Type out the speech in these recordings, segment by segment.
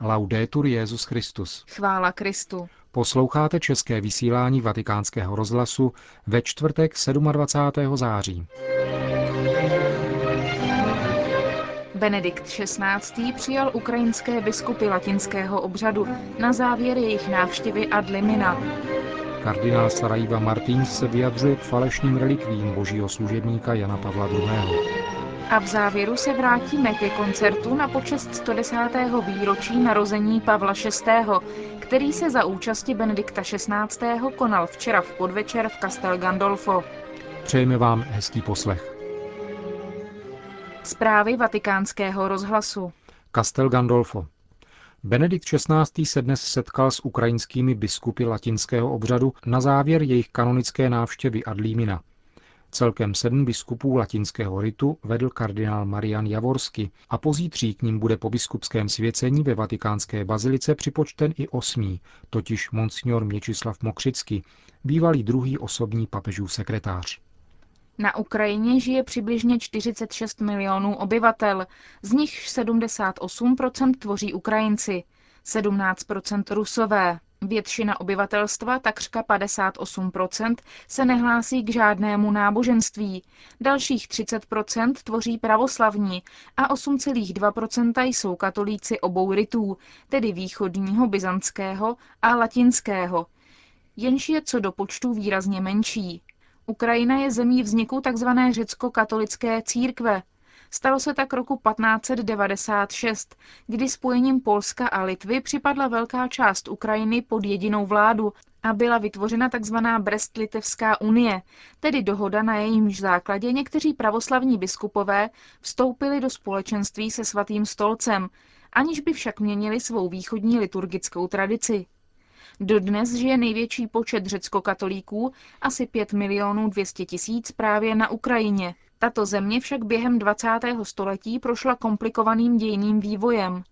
Laudetur Jezus Christus. Chvála Kristu. Posloucháte české vysílání Vatikánského rozhlasu ve čtvrtek 27. září. Benedikt XVI. přijal ukrajinské biskupy latinského obřadu na závěr jejich návštěvy ad limina. Kardinál Sarajiva Martins se vyjadřuje k falešným relikvím božího služebníka Jana Pavla II. A v závěru se vrátíme ke koncertu na počest 110. výročí narození Pavla VI., který se za účasti Benedikta XVI. konal včera v podvečer v Castel Gandolfo. Přejeme vám hezký poslech. Zprávy vatikánského rozhlasu. Castel Gandolfo. Benedikt XVI. se dnes setkal s ukrajinskými biskupy latinského obřadu na závěr jejich kanonické návštěvy Adlímina. Celkem sedm biskupů latinského ritu vedl kardinál Marian Javorsky a pozítří k ním bude po biskupském svěcení ve vatikánské bazilice připočten i osmý, totiž monsignor Měčislav Mokřický, bývalý druhý osobní papežův sekretář. Na Ukrajině žije přibližně 46 milionů obyvatel, z nich 78% tvoří Ukrajinci, 17% Rusové. Většina obyvatelstva, takřka 58%, se nehlásí k žádnému náboženství. Dalších 30% tvoří pravoslavní a 8,2% jsou katolíci obou rytů, tedy východního, byzantského a latinského. Jenž je co do počtu výrazně menší. Ukrajina je zemí vzniku tzv. řecko-katolické církve. Stalo se tak roku 1596, kdy spojením Polska a Litvy připadla velká část Ukrajiny pod jedinou vládu a byla vytvořena tzv. Brest-Litevská unie, tedy dohoda, na jejímž základě někteří pravoslavní biskupové vstoupili do společenství se svatým stolcem, aniž by však měnili svou východní liturgickou tradici. Dodnes žije největší počet řecko-katolíků, asi 5 milionů 200 tisíc právě na Ukrajině. Tato země však během 20. století prošla komplikovaným dějným vývojem.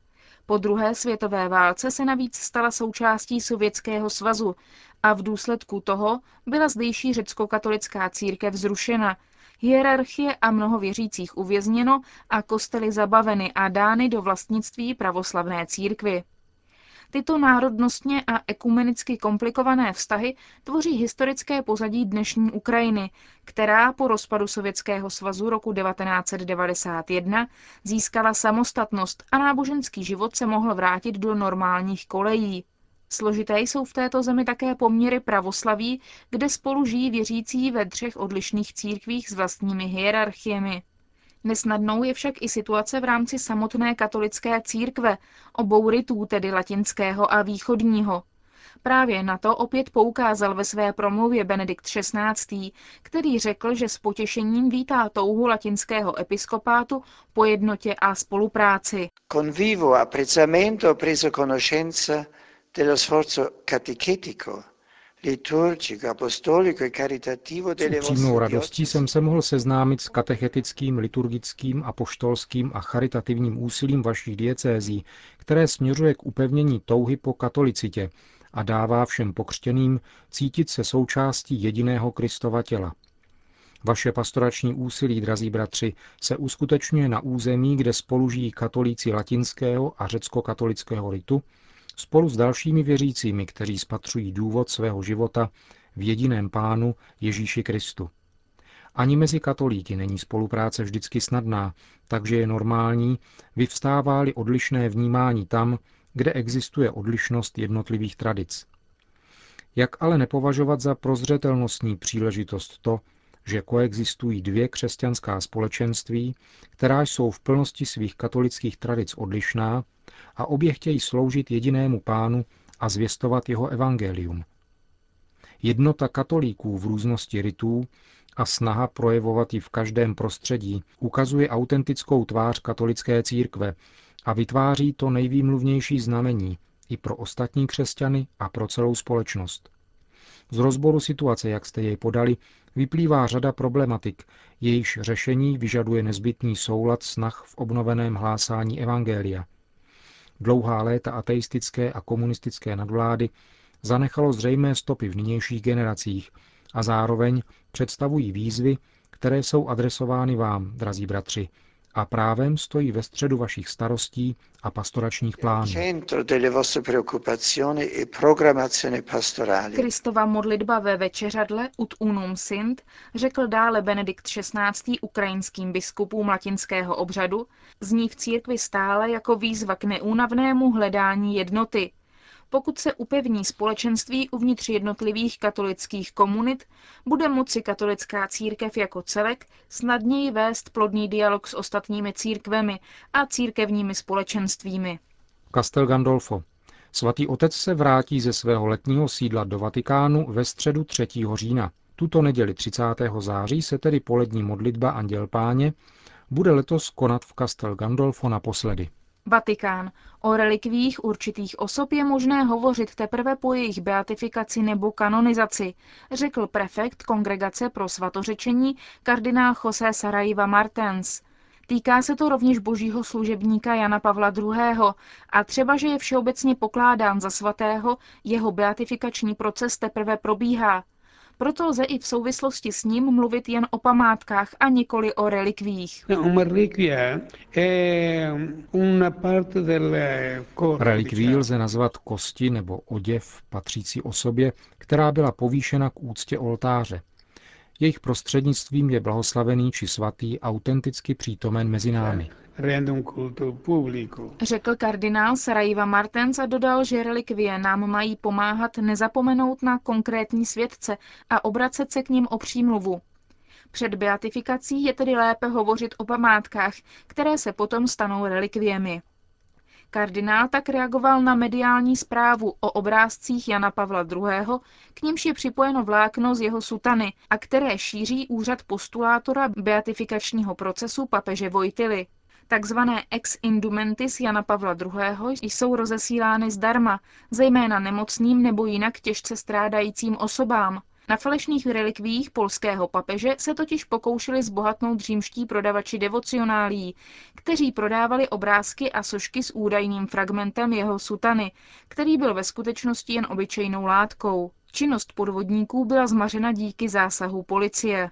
Po druhé světové válce se navíc stala součástí Sovětského svazu a v důsledku toho byla zdejší řecko-katolická církev zrušena, hierarchie a mnoho věřících uvězněno a kostely zabaveny a dány do vlastnictví pravoslavné církvy. Tyto národnostně a ekumenicky komplikované vztahy tvoří historické pozadí dnešní Ukrajiny, která po rozpadu Sovětského svazu roku 1991 získala samostatnost a náboženský život se mohl vrátit do normálních kolejí. Složité jsou v této zemi také poměry pravoslaví, kde spolu žijí věřící ve třech odlišných církvích s vlastními hierarchiemi. Nesnadnou je však i situace v rámci samotné katolické církve, obou rytů, tedy latinského a východního. Právě na to opět poukázal ve své promluvě Benedikt XVI., který řekl, že s potěšením vítá touhu latinského episkopátu po jednotě a spolupráci. Convivo apprezzamento preso conoscenza dello sforzo catechetico s upřímnou radostí jsem se mohl seznámit s katechetickým, liturgickým, apoštolským a charitativním úsilím vašich diecézí, které směřuje k upevnění touhy po katolicitě a dává všem pokřtěným cítit se součástí jediného Kristova těla. Vaše pastorační úsilí, drazí bratři, se uskutečňuje na území, kde spolužijí katolíci latinského a řecko-katolického ritu, spolu s dalšími věřícími, kteří spatřují důvod svého života v jediném pánu Ježíši Kristu. Ani mezi katolíky není spolupráce vždycky snadná, takže je normální, vyvstává-li odlišné vnímání tam, kde existuje odlišnost jednotlivých tradic. Jak ale nepovažovat za prozřetelnostní příležitost to, že koexistují dvě křesťanská společenství, která jsou v plnosti svých katolických tradic odlišná a obě chtějí sloužit jedinému pánu a zvěstovat jeho evangelium. Jednota katolíků v různosti rytů a snaha projevovat ji v každém prostředí ukazuje autentickou tvář katolické církve a vytváří to nejvýmluvnější znamení i pro ostatní křesťany a pro celou společnost. Z rozboru situace, jak jste jej podali, vyplývá řada problematik, jejichž řešení vyžaduje nezbytný soulad snah v obnoveném hlásání Evangelia – Dlouhá léta ateistické a komunistické nadvlády zanechalo zřejmé stopy v nynějších generacích a zároveň představují výzvy, které jsou adresovány vám, drazí bratři, a právem stojí ve středu vašich starostí a pastoračních plánů. Kristova modlitba ve večeřadle Ut unum sint řekl dále Benedikt XVI. ukrajinským biskupům latinského obřadu, zní v církvi stále jako výzva k neúnavnému hledání jednoty, pokud se upevní společenství uvnitř jednotlivých katolických komunit, bude moci katolická církev jako celek snadněji vést plodný dialog s ostatními církvemi a církevními společenstvími. Castel Gandolfo. Svatý otec se vrátí ze svého letního sídla do Vatikánu ve středu 3. října. Tuto neděli 30. září se tedy polední modlitba Anděl Páně bude letos konat v Castel Gandolfo naposledy. Vatikán. O relikvích určitých osob je možné hovořit teprve po jejich beatifikaci nebo kanonizaci, řekl prefekt Kongregace pro svatořečení kardinál José Sarajeva Martens. Týká se to rovněž božího služebníka Jana Pavla II. a třeba, že je všeobecně pokládán za svatého, jeho beatifikační proces teprve probíhá. Proto lze i v souvislosti s ním mluvit jen o památkách a nikoli o relikvích. Relikví lze nazvat kosti nebo oděv patřící osobě, která byla povýšena k úctě oltáře. Jejich prostřednictvím je blahoslavený či svatý autenticky přítomen mezi námi. Řekl kardinál Sarajiva Martens a dodal, že relikvie nám mají pomáhat nezapomenout na konkrétní svědce a obracet se k ním o přímluvu. Před beatifikací je tedy lépe hovořit o památkách, které se potom stanou relikviemi. Kardinál tak reagoval na mediální zprávu o obrázcích Jana Pavla II., k nímž je připojeno vlákno z jeho sutany a které šíří úřad postulátora beatifikačního procesu papeže Vojtily. Takzvané ex indumentis Jana Pavla II. jsou rozesílány zdarma, zejména nemocným nebo jinak těžce strádajícím osobám. Na falešných relikvích polského papeže se totiž pokoušeli zbohatnout římští prodavači devocionálí, kteří prodávali obrázky a sošky s údajným fragmentem jeho sutany, který byl ve skutečnosti jen obyčejnou látkou. Činnost podvodníků byla zmařena díky zásahu policie.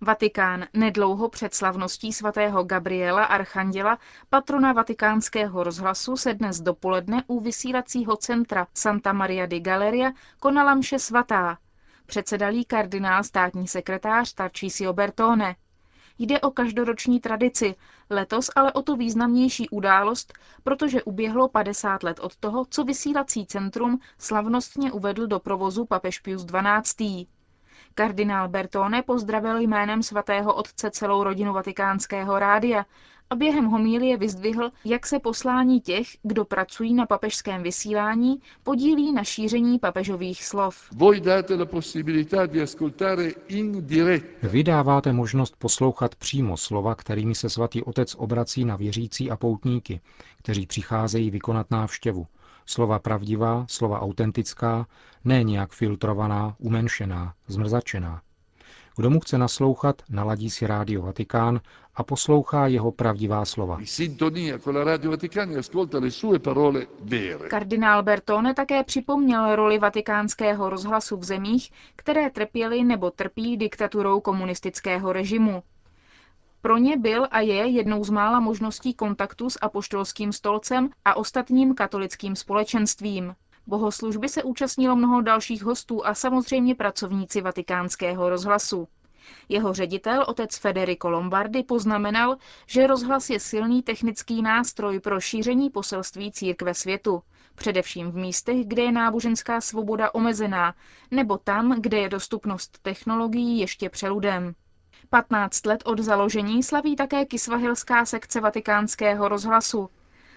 Vatikán nedlouho před slavností svatého Gabriela Archanděla, patrona vatikánského rozhlasu, se dnes dopoledne u vysílacího centra Santa Maria di Galeria konala mše svatá. Předsedalý kardinál státní sekretář Tarcísio Bertone. Jde o každoroční tradici, letos ale o to významnější událost, protože uběhlo 50 let od toho, co vysílací centrum slavnostně uvedl do provozu papež Pius XII. Kardinál Bertone pozdravil jménem svatého otce celou rodinu vatikánského rádia a během homílie vyzdvihl, jak se poslání těch, kdo pracují na papežském vysílání, podílí na šíření papežových slov. Vy dáváte možnost poslouchat přímo slova, kterými se svatý otec obrací na věřící a poutníky, kteří přicházejí vykonat návštěvu. Slova pravdivá, slova autentická, ne nějak filtrovaná, umenšená, zmrzačená. Kdo mu chce naslouchat, naladí si rádio Vatikán a poslouchá jeho pravdivá slova. Kardinál Bertone také připomněl roli vatikánského rozhlasu v zemích, které trpěly nebo trpí diktaturou komunistického režimu. Pro ně byl a je jednou z mála možností kontaktu s apoštolským stolcem a ostatním katolickým společenstvím. Bohoslužby se účastnilo mnoho dalších hostů a samozřejmě pracovníci vatikánského rozhlasu. Jeho ředitel, otec Federico Lombardi, poznamenal, že rozhlas je silný technický nástroj pro šíření poselství církve světu, především v místech, kde je náboženská svoboda omezená, nebo tam, kde je dostupnost technologií ještě přeludem. 15 let od založení slaví také kisvahilská sekce vatikánského rozhlasu.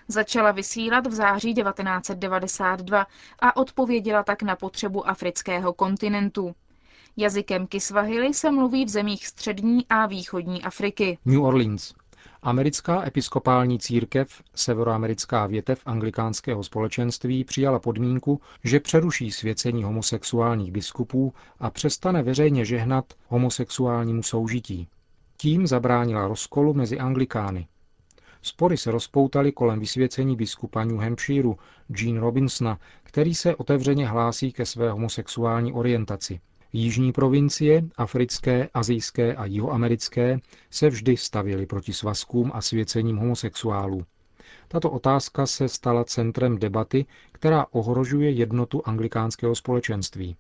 Začala vysílat v září 1992 a odpověděla tak na potřebu afrického kontinentu. Jazykem Kiswahili se mluví v zemích střední a východní Afriky. New Orleans. Americká episkopální církev, severoamerická větev anglikánského společenství, přijala podmínku, že přeruší svěcení homosexuálních biskupů a přestane veřejně žehnat homosexuálnímu soužití. Tím zabránila rozkolu mezi anglikány. Spory se rozpoutaly kolem vysvěcení biskupa New Hampshireu Jean Robinsona, který se otevřeně hlásí ke své homosexuální orientaci. Jižní provincie, africké, azijské a jihoamerické, se vždy stavěly proti svazkům a svěcením homosexuálů. Tato otázka se stala centrem debaty, která ohrožuje jednotu anglikánského společenství.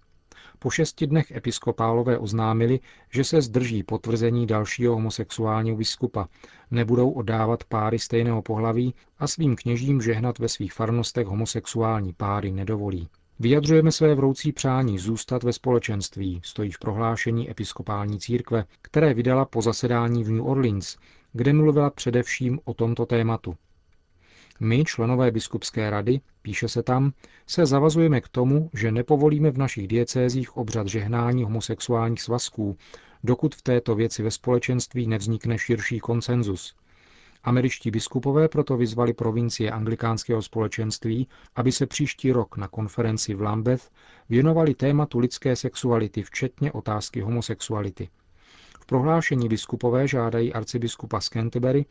Po šesti dnech episkopálové oznámili, že se zdrží potvrzení dalšího homosexuálního biskupa, nebudou oddávat páry stejného pohlaví a svým kněžím žehnat ve svých farnostech homosexuální páry nedovolí. Vyjadřujeme své vroucí přání zůstat ve společenství, stojí v prohlášení episkopální církve, které vydala po zasedání v New Orleans, kde mluvila především o tomto tématu. My, členové biskupské rady, píše se tam, se zavazujeme k tomu, že nepovolíme v našich diecézích obřad žehnání homosexuálních svazků, dokud v této věci ve společenství nevznikne širší konsenzus. Američtí biskupové proto vyzvali provincie anglikánského společenství, aby se příští rok na konferenci v Lambeth věnovali tématu lidské sexuality, včetně otázky homosexuality. V prohlášení biskupové žádají arcibiskupa z Canterbury,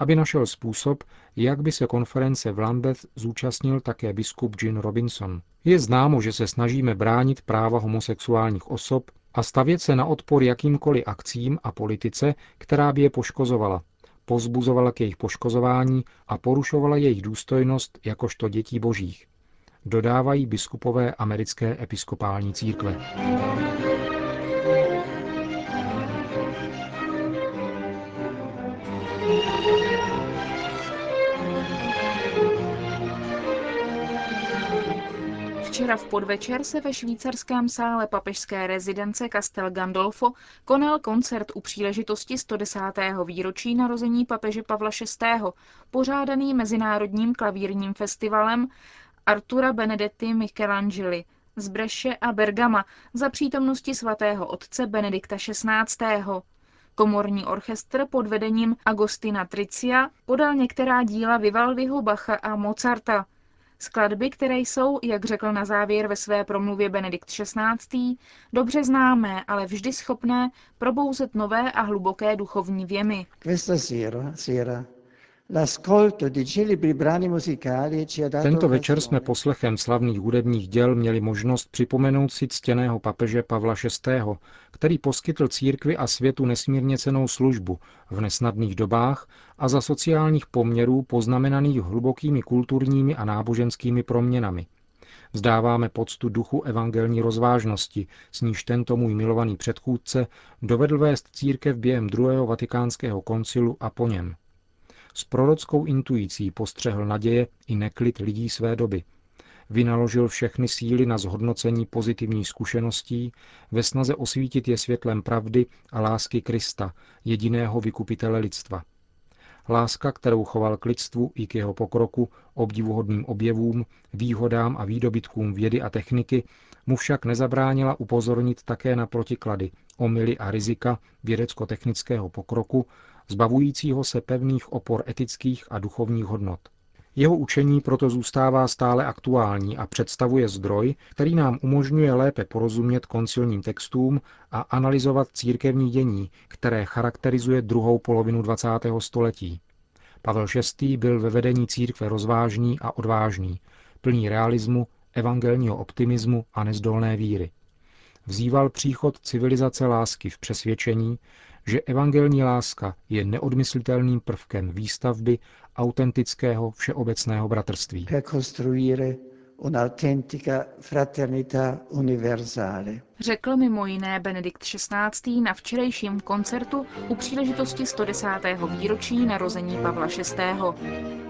aby našel způsob, jak by se konference v Lambeth zúčastnil také biskup Jean Robinson. Je známo, že se snažíme bránit práva homosexuálních osob a stavět se na odpor jakýmkoliv akcím a politice, která by je poškozovala, pozbuzovala k jejich poškozování a porušovala jejich důstojnost jakožto dětí božích. Dodávají biskupové americké episkopální církve. Včera v podvečer se ve švýcarském sále papežské rezidence Castel Gandolfo konal koncert u příležitosti 110. výročí narození papeže Pavla VI., pořádaný Mezinárodním klavírním festivalem Artura Benedetti Michelangeli z Breše a Bergama za přítomnosti svatého otce Benedikta XVI. Komorní orchestr pod vedením Agostina Tricia podal některá díla Vivaldiho, Bacha a Mozarta – Skladby, které jsou, jak řekl na závěr ve své promluvě Benedikt XVI., dobře známé, ale vždy schopné probouzet nové a hluboké duchovní věmy. Tento večer jsme poslechem slavných hudebních děl měli možnost připomenout si ctěného papeže Pavla VI., který poskytl církvi a světu nesmírně cenou službu v nesnadných dobách a za sociálních poměrů poznamenaných hlubokými kulturními a náboženskými proměnami. Vzdáváme poctu duchu evangelní rozvážnosti, s níž tento můj milovaný předchůdce dovedl vést církev během druhého vatikánského koncilu a po něm. S prorockou intuicí postřehl naděje i neklid lidí své doby. Vynaložil všechny síly na zhodnocení pozitivních zkušeností ve snaze osvítit je světlem pravdy a lásky Krista, jediného vykupitele lidstva. Láska, kterou choval k lidstvu i k jeho pokroku, obdivuhodným objevům, výhodám a výdobytkům vědy a techniky, mu však nezabránila upozornit také na protiklady, omily a rizika vědecko-technického pokroku, zbavujícího se pevných opor etických a duchovních hodnot. Jeho učení proto zůstává stále aktuální a představuje zdroj, který nám umožňuje lépe porozumět koncilním textům a analyzovat církevní dění, které charakterizuje druhou polovinu 20. století. Pavel VI. byl ve vedení církve rozvážný a odvážný, plný realismu, evangelního optimismu a nezdolné víry. Vzýval příchod civilizace lásky v přesvědčení, že evangelní láska je neodmyslitelným prvkem výstavby autentického všeobecného bratrství. Řekl mimo jiné Benedikt XVI. na včerejším koncertu u příležitosti 110. výročí narození Pavla VI.